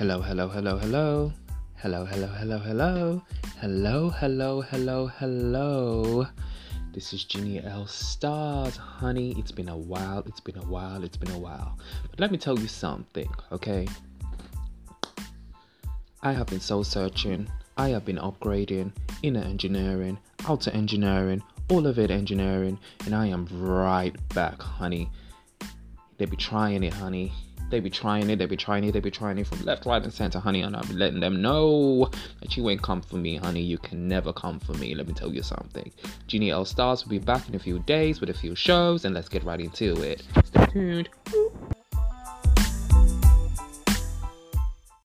Hello, hello, hello, hello. Hello, hello, hello, hello. Hello, hello, hello, hello. This is Ginny L Stars, honey. It's been a while, it's been a while, it's been a while. But let me tell you something, okay? I have been soul searching, I have been upgrading, inner engineering, outer engineering, all of it engineering, and I am right back, honey. They be trying it, honey. They be trying it, they be trying it, they be trying it from left, right, and center, honey. And I'll be letting them know that you ain't come for me, honey. You can never come for me. Let me tell you something. Genie L Stars will be back in a few days with a few shows, and let's get right into it. Stay tuned.